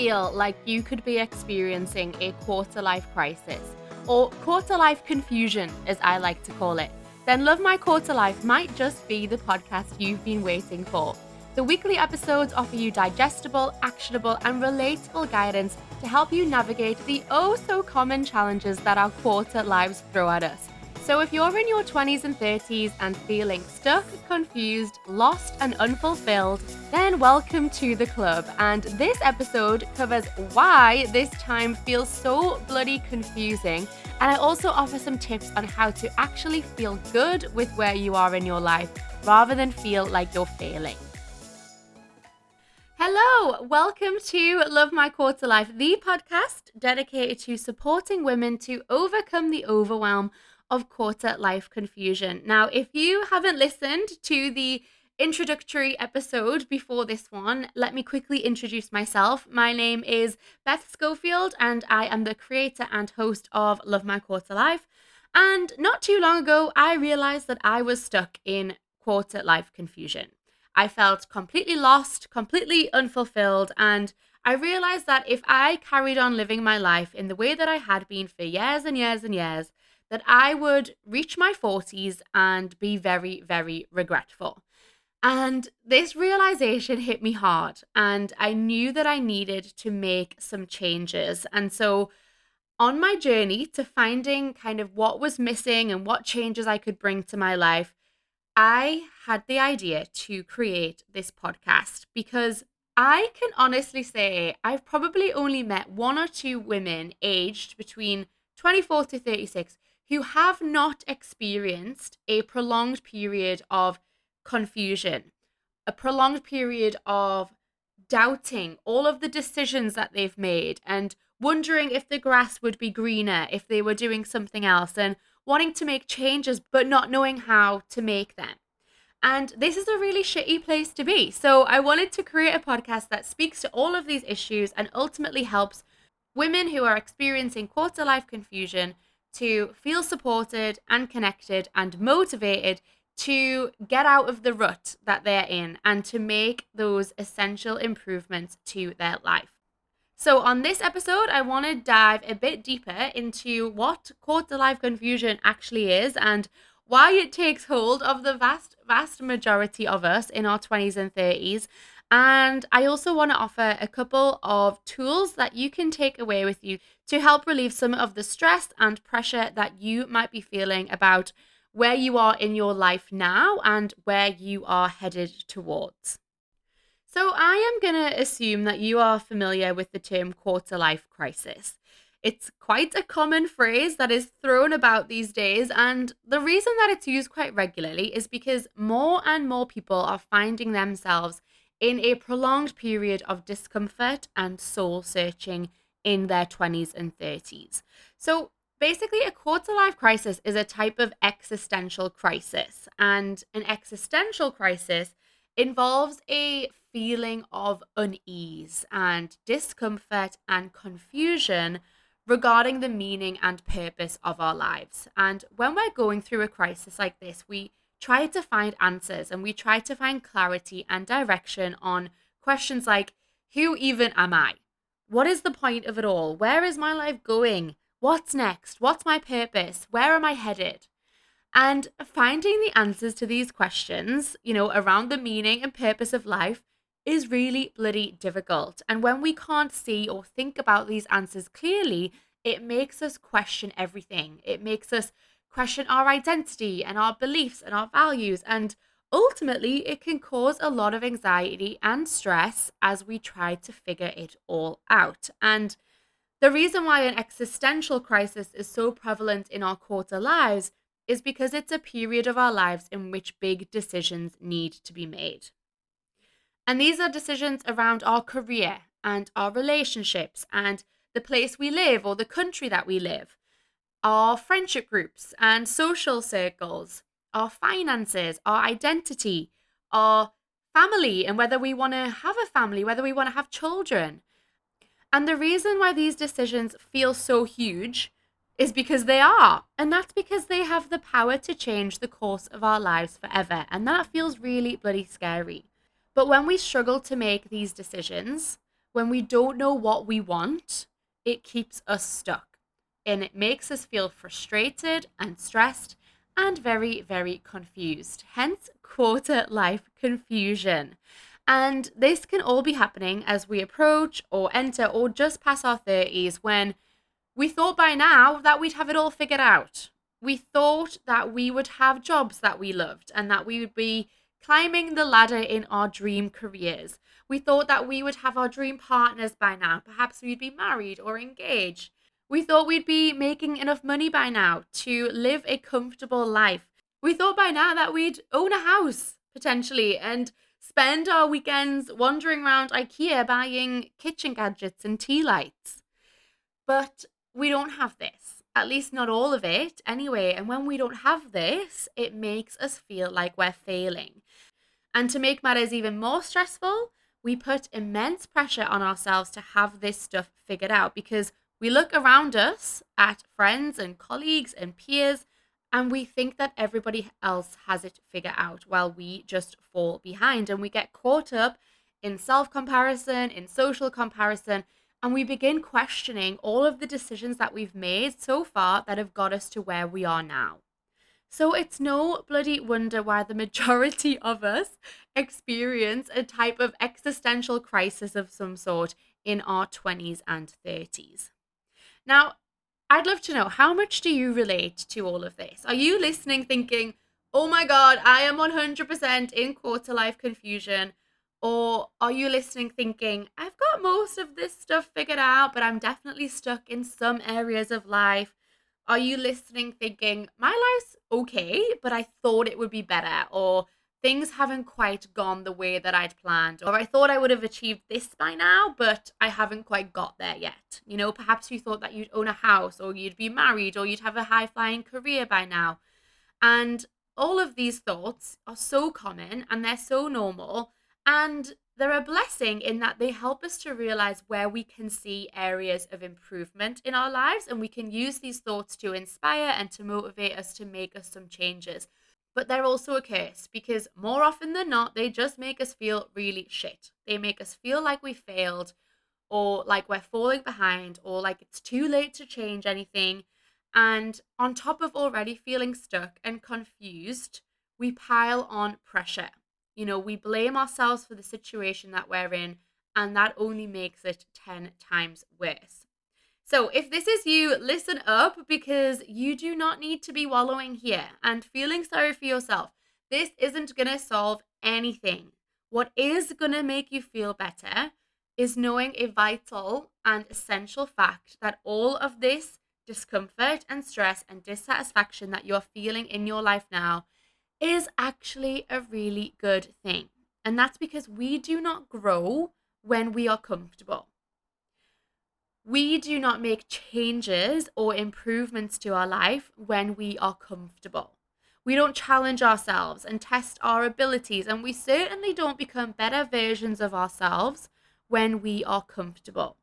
feel like you could be experiencing a quarter life crisis, or quarter life confusion, as I like to call it, then Love My Quarter Life might just be the podcast you've been waiting for. The weekly episodes offer you digestible, actionable, and relatable guidance to help you navigate the oh so common challenges that our quarter lives throw at us. So, if you're in your 20s and 30s and feeling stuck, confused, lost, and unfulfilled, then welcome to the club. And this episode covers why this time feels so bloody confusing. And I also offer some tips on how to actually feel good with where you are in your life rather than feel like you're failing. Hello, welcome to Love My Quarter Life, the podcast dedicated to supporting women to overcome the overwhelm of quarter life confusion. Now, if you haven't listened to the introductory episode before this one, let me quickly introduce myself. My name is Beth Schofield, and I am the creator and host of Love My Quarter Life. And not too long ago, I realized that I was stuck in quarter life confusion. I felt completely lost, completely unfulfilled, and I realized that if I carried on living my life in the way that I had been for years and years and years, that I would reach my 40s and be very, very regretful. And this realization hit me hard, and I knew that I needed to make some changes. And so, on my journey to finding kind of what was missing and what changes I could bring to my life, I had the idea to create this podcast because I can honestly say I've probably only met one or two women aged between 24 to 36 who have not experienced a prolonged period of confusion, a prolonged period of doubting all of the decisions that they've made and wondering if the grass would be greener if they were doing something else and wanting to make changes but not knowing how to make them. And this is a really shitty place to be. So I wanted to create a podcast that speaks to all of these issues and ultimately helps women who are experiencing quarter life confusion to feel supported and connected and motivated to get out of the rut that they're in and to make those essential improvements to their life. So, on this episode, I want to dive a bit deeper into what quarter life confusion actually is and why it takes hold of the vast, vast majority of us in our 20s and 30s. And I also want to offer a couple of tools that you can take away with you to help relieve some of the stress and pressure that you might be feeling about where you are in your life now and where you are headed towards. So, I am going to assume that you are familiar with the term quarter life crisis. It's quite a common phrase that is thrown about these days, and the reason that it's used quite regularly is because more and more people are finding themselves in a prolonged period of discomfort and soul searching in their 20s and 30s. So basically, a quarter life crisis is a type of existential crisis, and an existential crisis involves a feeling of unease and discomfort and confusion regarding the meaning and purpose of our lives. And when we're going through a crisis like this, we try to find answers and we try to find clarity and direction on questions like who even am I? What is the point of it all? Where is my life going? What's next? What's my purpose? Where am I headed? And finding the answers to these questions, you know, around the meaning and purpose of life is really bloody difficult. And when we can't see or think about these answers clearly, it makes us question everything. It makes us question our identity and our beliefs and our values. And ultimately, it can cause a lot of anxiety and stress as we try to figure it all out. And the reason why an existential crisis is so prevalent in our quarter lives is because it's a period of our lives in which big decisions need to be made. And these are decisions around our career and our relationships and the place we live or the country that we live, our friendship groups and social circles, our finances, our identity, our family, and whether we want to have a family, whether we want to have children. And the reason why these decisions feel so huge is because they are. And that's because they have the power to change the course of our lives forever. And that feels really bloody scary. But when we struggle to make these decisions, when we don't know what we want, it keeps us stuck and it makes us feel frustrated and stressed and very, very confused. Hence, quarter life confusion. And this can all be happening as we approach or enter or just pass our 30s when we thought by now that we'd have it all figured out. We thought that we would have jobs that we loved and that we would be climbing the ladder in our dream careers. We thought that we would have our dream partners by now. Perhaps we'd be married or engaged. We thought we'd be making enough money by now to live a comfortable life. We thought by now that we'd own a house potentially and spend our weekends wandering around IKEA buying kitchen gadgets and tea lights. But we don't have this. At least not all of it, anyway. And when we don't have this, it makes us feel like we're failing. And to make matters even more stressful, we put immense pressure on ourselves to have this stuff figured out because we look around us at friends and colleagues and peers and we think that everybody else has it figured out while we just fall behind and we get caught up in self comparison, in social comparison, and we begin questioning all of the decisions that we've made so far that have got us to where we are now. So it's no bloody wonder why the majority of us experience a type of existential crisis of some sort in our 20s and 30s. Now, I'd love to know how much do you relate to all of this? Are you listening thinking, oh my God, I am 100% in quarter life confusion? Or are you listening thinking, I've got most of this stuff figured out, but I'm definitely stuck in some areas of life? Are you listening thinking, my life's okay, but I thought it would be better? Or things haven't quite gone the way that I'd planned, or I thought I would have achieved this by now, but I haven't quite got there yet. You know, perhaps you thought that you'd own a house, or you'd be married, or you'd have a high flying career by now. And all of these thoughts are so common and they're so normal, and they're a blessing in that they help us to realize where we can see areas of improvement in our lives, and we can use these thoughts to inspire and to motivate us to make us some changes but they're also a curse because more often than not, they just make us feel really shit. They make us feel like we failed or like we're falling behind or like it's too late to change anything. And on top of already feeling stuck and confused, we pile on pressure. You know, we blame ourselves for the situation that we're in, and that only makes it 10 times worse. So, if this is you, listen up because you do not need to be wallowing here and feeling sorry for yourself. This isn't going to solve anything. What is going to make you feel better is knowing a vital and essential fact that all of this discomfort and stress and dissatisfaction that you're feeling in your life now is actually a really good thing. And that's because we do not grow when we are comfortable we do not make changes or improvements to our life when we are comfortable. We don't challenge ourselves and test our abilities, and we certainly don't become better versions of ourselves when we are comfortable.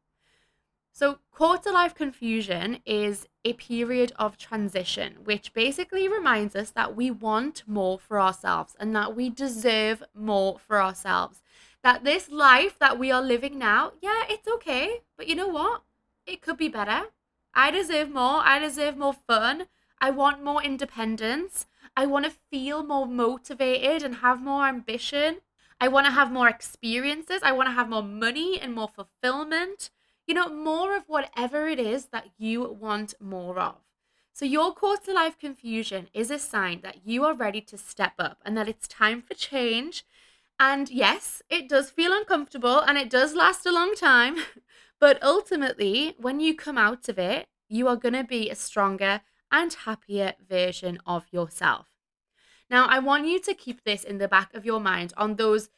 So, quarter life confusion is a period of transition, which basically reminds us that we want more for ourselves and that we deserve more for ourselves. That this life that we are living now, yeah, it's okay, but you know what? It could be better. I deserve more. I deserve more fun. I want more independence. I want to feel more motivated and have more ambition. I want to have more experiences. I want to have more money and more fulfillment. You know, more of whatever it is that you want more of. So, your quarter life confusion is a sign that you are ready to step up and that it's time for change. And yes, it does feel uncomfortable and it does last a long time. But ultimately, when you come out of it, you are going to be a stronger and happier version of yourself. Now, I want you to keep this in the back of your mind on those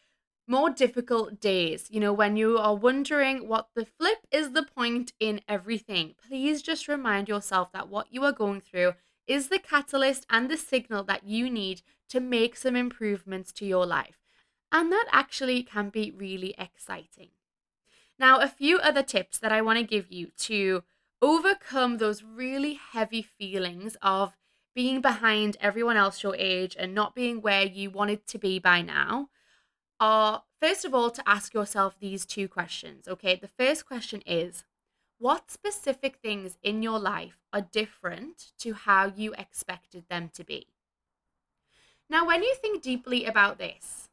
more difficult days, you know, when you are wondering what the flip is the point in everything. Please just remind yourself that what you are going through is the catalyst and the signal that you need to make some improvements to your life. And that actually can be really exciting. Now, a few other tips that I want to give you to overcome those really heavy feelings of being behind everyone else your age and not being where you wanted to be by now are first of all, to ask yourself these two questions. Okay. The first question is what specific things in your life are different to how you expected them to be? Now, when you think deeply about this,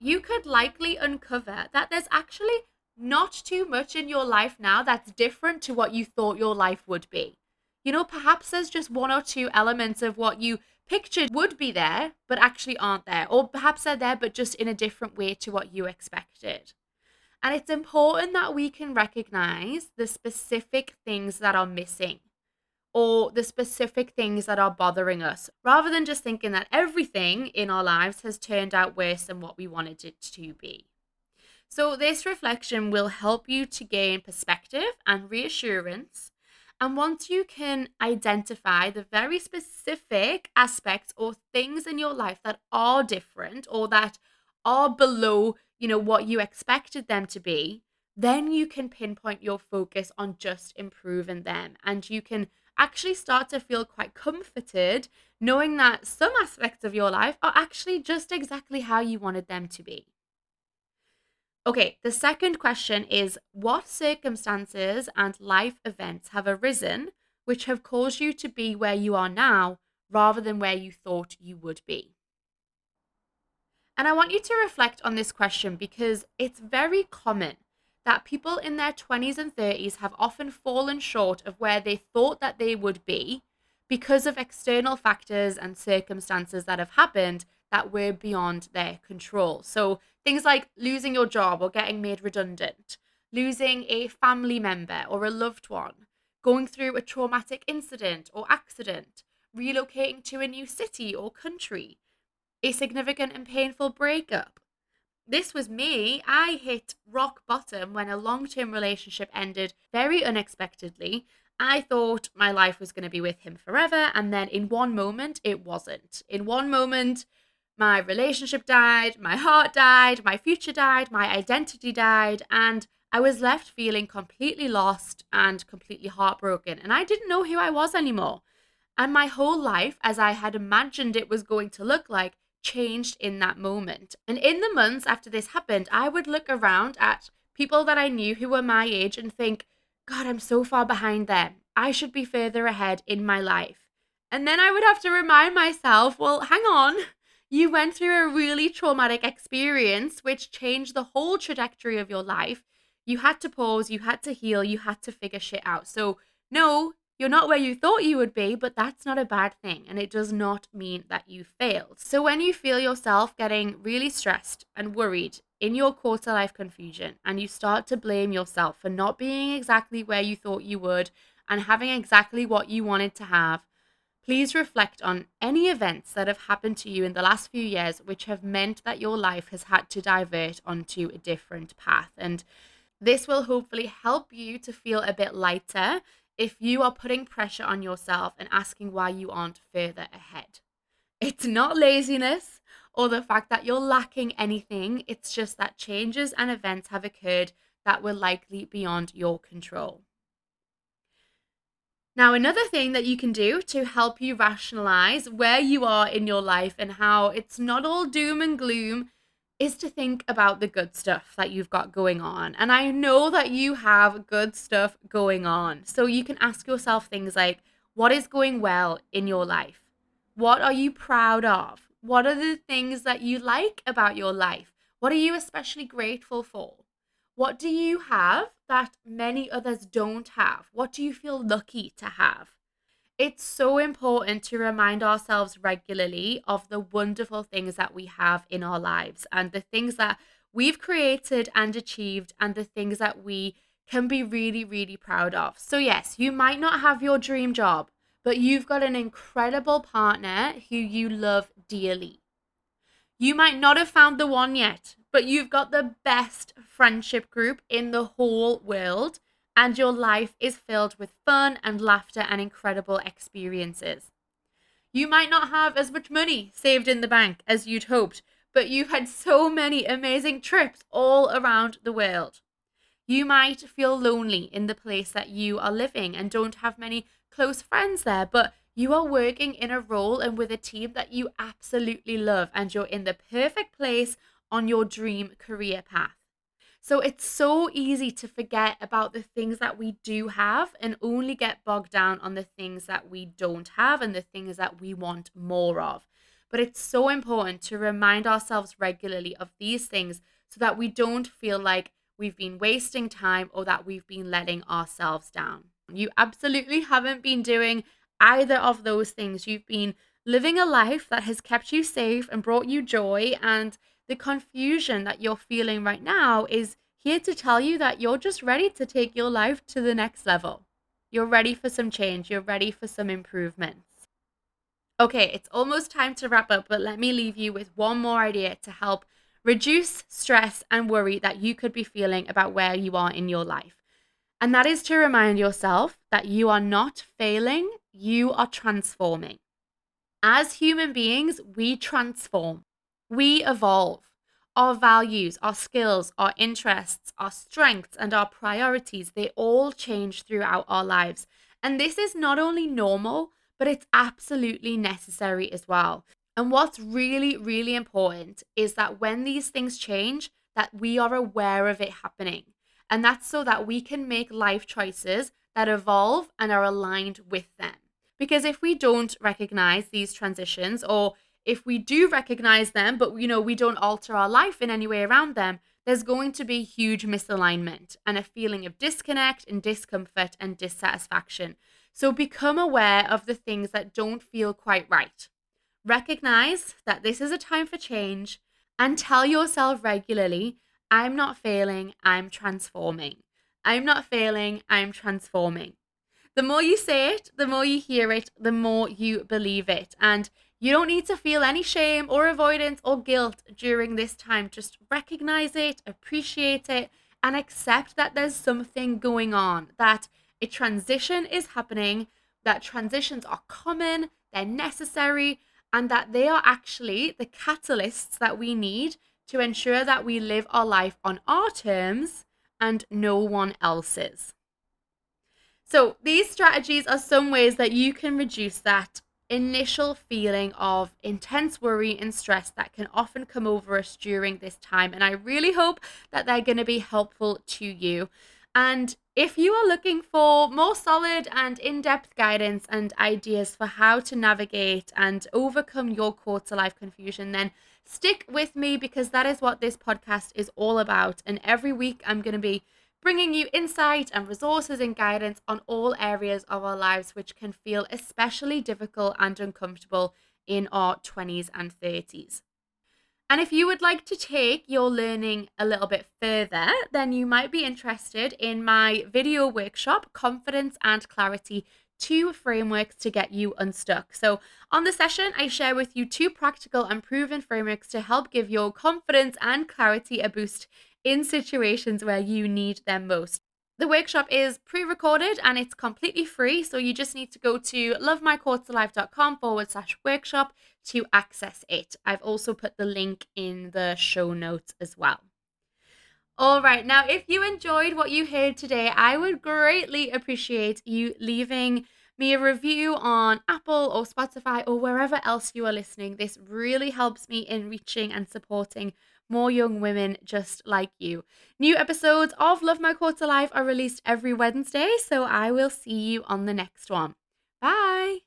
you could likely uncover that there's actually not too much in your life now that's different to what you thought your life would be. You know, perhaps there's just one or two elements of what you pictured would be there, but actually aren't there. Or perhaps they're there, but just in a different way to what you expected. And it's important that we can recognize the specific things that are missing or the specific things that are bothering us rather than just thinking that everything in our lives has turned out worse than what we wanted it to be. So, this reflection will help you to gain perspective and reassurance and once you can identify the very specific aspects or things in your life that are different or that are below, you know, what you expected them to be, then you can pinpoint your focus on just improving them and you can actually start to feel quite comforted knowing that some aspects of your life are actually just exactly how you wanted them to be. Okay, the second question is What circumstances and life events have arisen which have caused you to be where you are now rather than where you thought you would be? And I want you to reflect on this question because it's very common that people in their 20s and 30s have often fallen short of where they thought that they would be because of external factors and circumstances that have happened that were beyond their control. So things like losing your job or getting made redundant, losing a family member or a loved one, going through a traumatic incident or accident, relocating to a new city or country, a significant and painful breakup. This was me. I hit rock bottom when a long term relationship ended very unexpectedly. I thought my life was going to be with him forever, and then in one moment, it wasn't. In one moment, my relationship died, my heart died, my future died, my identity died, and I was left feeling completely lost and completely heartbroken. And I didn't know who I was anymore. And my whole life, as I had imagined it was going to look like, changed in that moment. And in the months after this happened, I would look around at people that I knew who were my age and think, God, I'm so far behind them. I should be further ahead in my life. And then I would have to remind myself, well, hang on you went through a really traumatic experience which changed the whole trajectory of your life. You had to pause, you had to heal, you had to figure shit out. So, no, you're not where you thought you would be, but that's not a bad thing. And it does not mean that you failed. So, when you feel yourself getting really stressed and worried in your quarter life confusion, and you start to blame yourself for not being exactly where you thought you would and having exactly what you wanted to have, Please reflect on any events that have happened to you in the last few years which have meant that your life has had to divert onto a different path. And this will hopefully help you to feel a bit lighter if you are putting pressure on yourself and asking why you aren't further ahead. It's not laziness or the fact that you're lacking anything, it's just that changes and events have occurred that were likely beyond your control. Now, another thing that you can do to help you rationalize where you are in your life and how it's not all doom and gloom is to think about the good stuff that you've got going on. And I know that you have good stuff going on. So you can ask yourself things like what is going well in your life? What are you proud of? What are the things that you like about your life? What are you especially grateful for? What do you have that many others don't have? What do you feel lucky to have? It's so important to remind ourselves regularly of the wonderful things that we have in our lives and the things that we've created and achieved and the things that we can be really, really proud of. So, yes, you might not have your dream job, but you've got an incredible partner who you love dearly. You might not have found the one yet, but you've got the best friendship group in the whole world, and your life is filled with fun and laughter and incredible experiences. You might not have as much money saved in the bank as you'd hoped, but you've had so many amazing trips all around the world. You might feel lonely in the place that you are living and don't have many close friends there, but you are working in a role and with a team that you absolutely love, and you're in the perfect place on your dream career path. So it's so easy to forget about the things that we do have and only get bogged down on the things that we don't have and the things that we want more of. But it's so important to remind ourselves regularly of these things so that we don't feel like we've been wasting time or that we've been letting ourselves down. You absolutely haven't been doing either of those things. You've been living a life that has kept you safe and brought you joy and the confusion that you're feeling right now is here to tell you that you're just ready to take your life to the next level. You're ready for some change, you're ready for some improvements. Okay, it's almost time to wrap up, but let me leave you with one more idea to help reduce stress and worry that you could be feeling about where you are in your life. And that is to remind yourself that you are not failing, you are transforming. As human beings, we transform. We evolve. Our values, our skills, our interests, our strengths, and our priorities, they all change throughout our lives. And this is not only normal, but it's absolutely necessary as well. And what's really, really important is that when these things change, that we are aware of it happening. And that's so that we can make life choices that evolve and are aligned with them. Because if we don't recognize these transitions or if we do recognize them, but you know, we don't alter our life in any way around them, there's going to be huge misalignment and a feeling of disconnect and discomfort and dissatisfaction. So become aware of the things that don't feel quite right. Recognize that this is a time for change and tell yourself regularly I'm not failing, I'm transforming. I'm not failing, I'm transforming. The more you say it, the more you hear it, the more you believe it. And you don't need to feel any shame or avoidance or guilt during this time. Just recognize it, appreciate it, and accept that there's something going on, that a transition is happening, that transitions are common, they're necessary, and that they are actually the catalysts that we need to ensure that we live our life on our terms and no one else's. So, these strategies are some ways that you can reduce that initial feeling of intense worry and stress that can often come over us during this time. And I really hope that they're going to be helpful to you. And if you are looking for more solid and in depth guidance and ideas for how to navigate and overcome your quarter life confusion, then stick with me because that is what this podcast is all about. And every week I'm going to be bringing you insight and resources and guidance on all areas of our lives which can feel especially difficult and uncomfortable in our 20s and 30s. And if you would like to take your learning a little bit further, then you might be interested in my video workshop, Confidence and Clarity Two Frameworks to Get You Unstuck. So, on the session, I share with you two practical and proven frameworks to help give your confidence and clarity a boost in situations where you need them most. The workshop is pre recorded and it's completely free. So you just need to go to lovemyquarterlife.com forward slash workshop to access it. I've also put the link in the show notes as well. All right, now if you enjoyed what you heard today, I would greatly appreciate you leaving me a review on Apple or Spotify or wherever else you are listening. This really helps me in reaching and supporting more young women just like you. New episodes of Love My Quarter Life are released every Wednesday, so I will see you on the next one. Bye.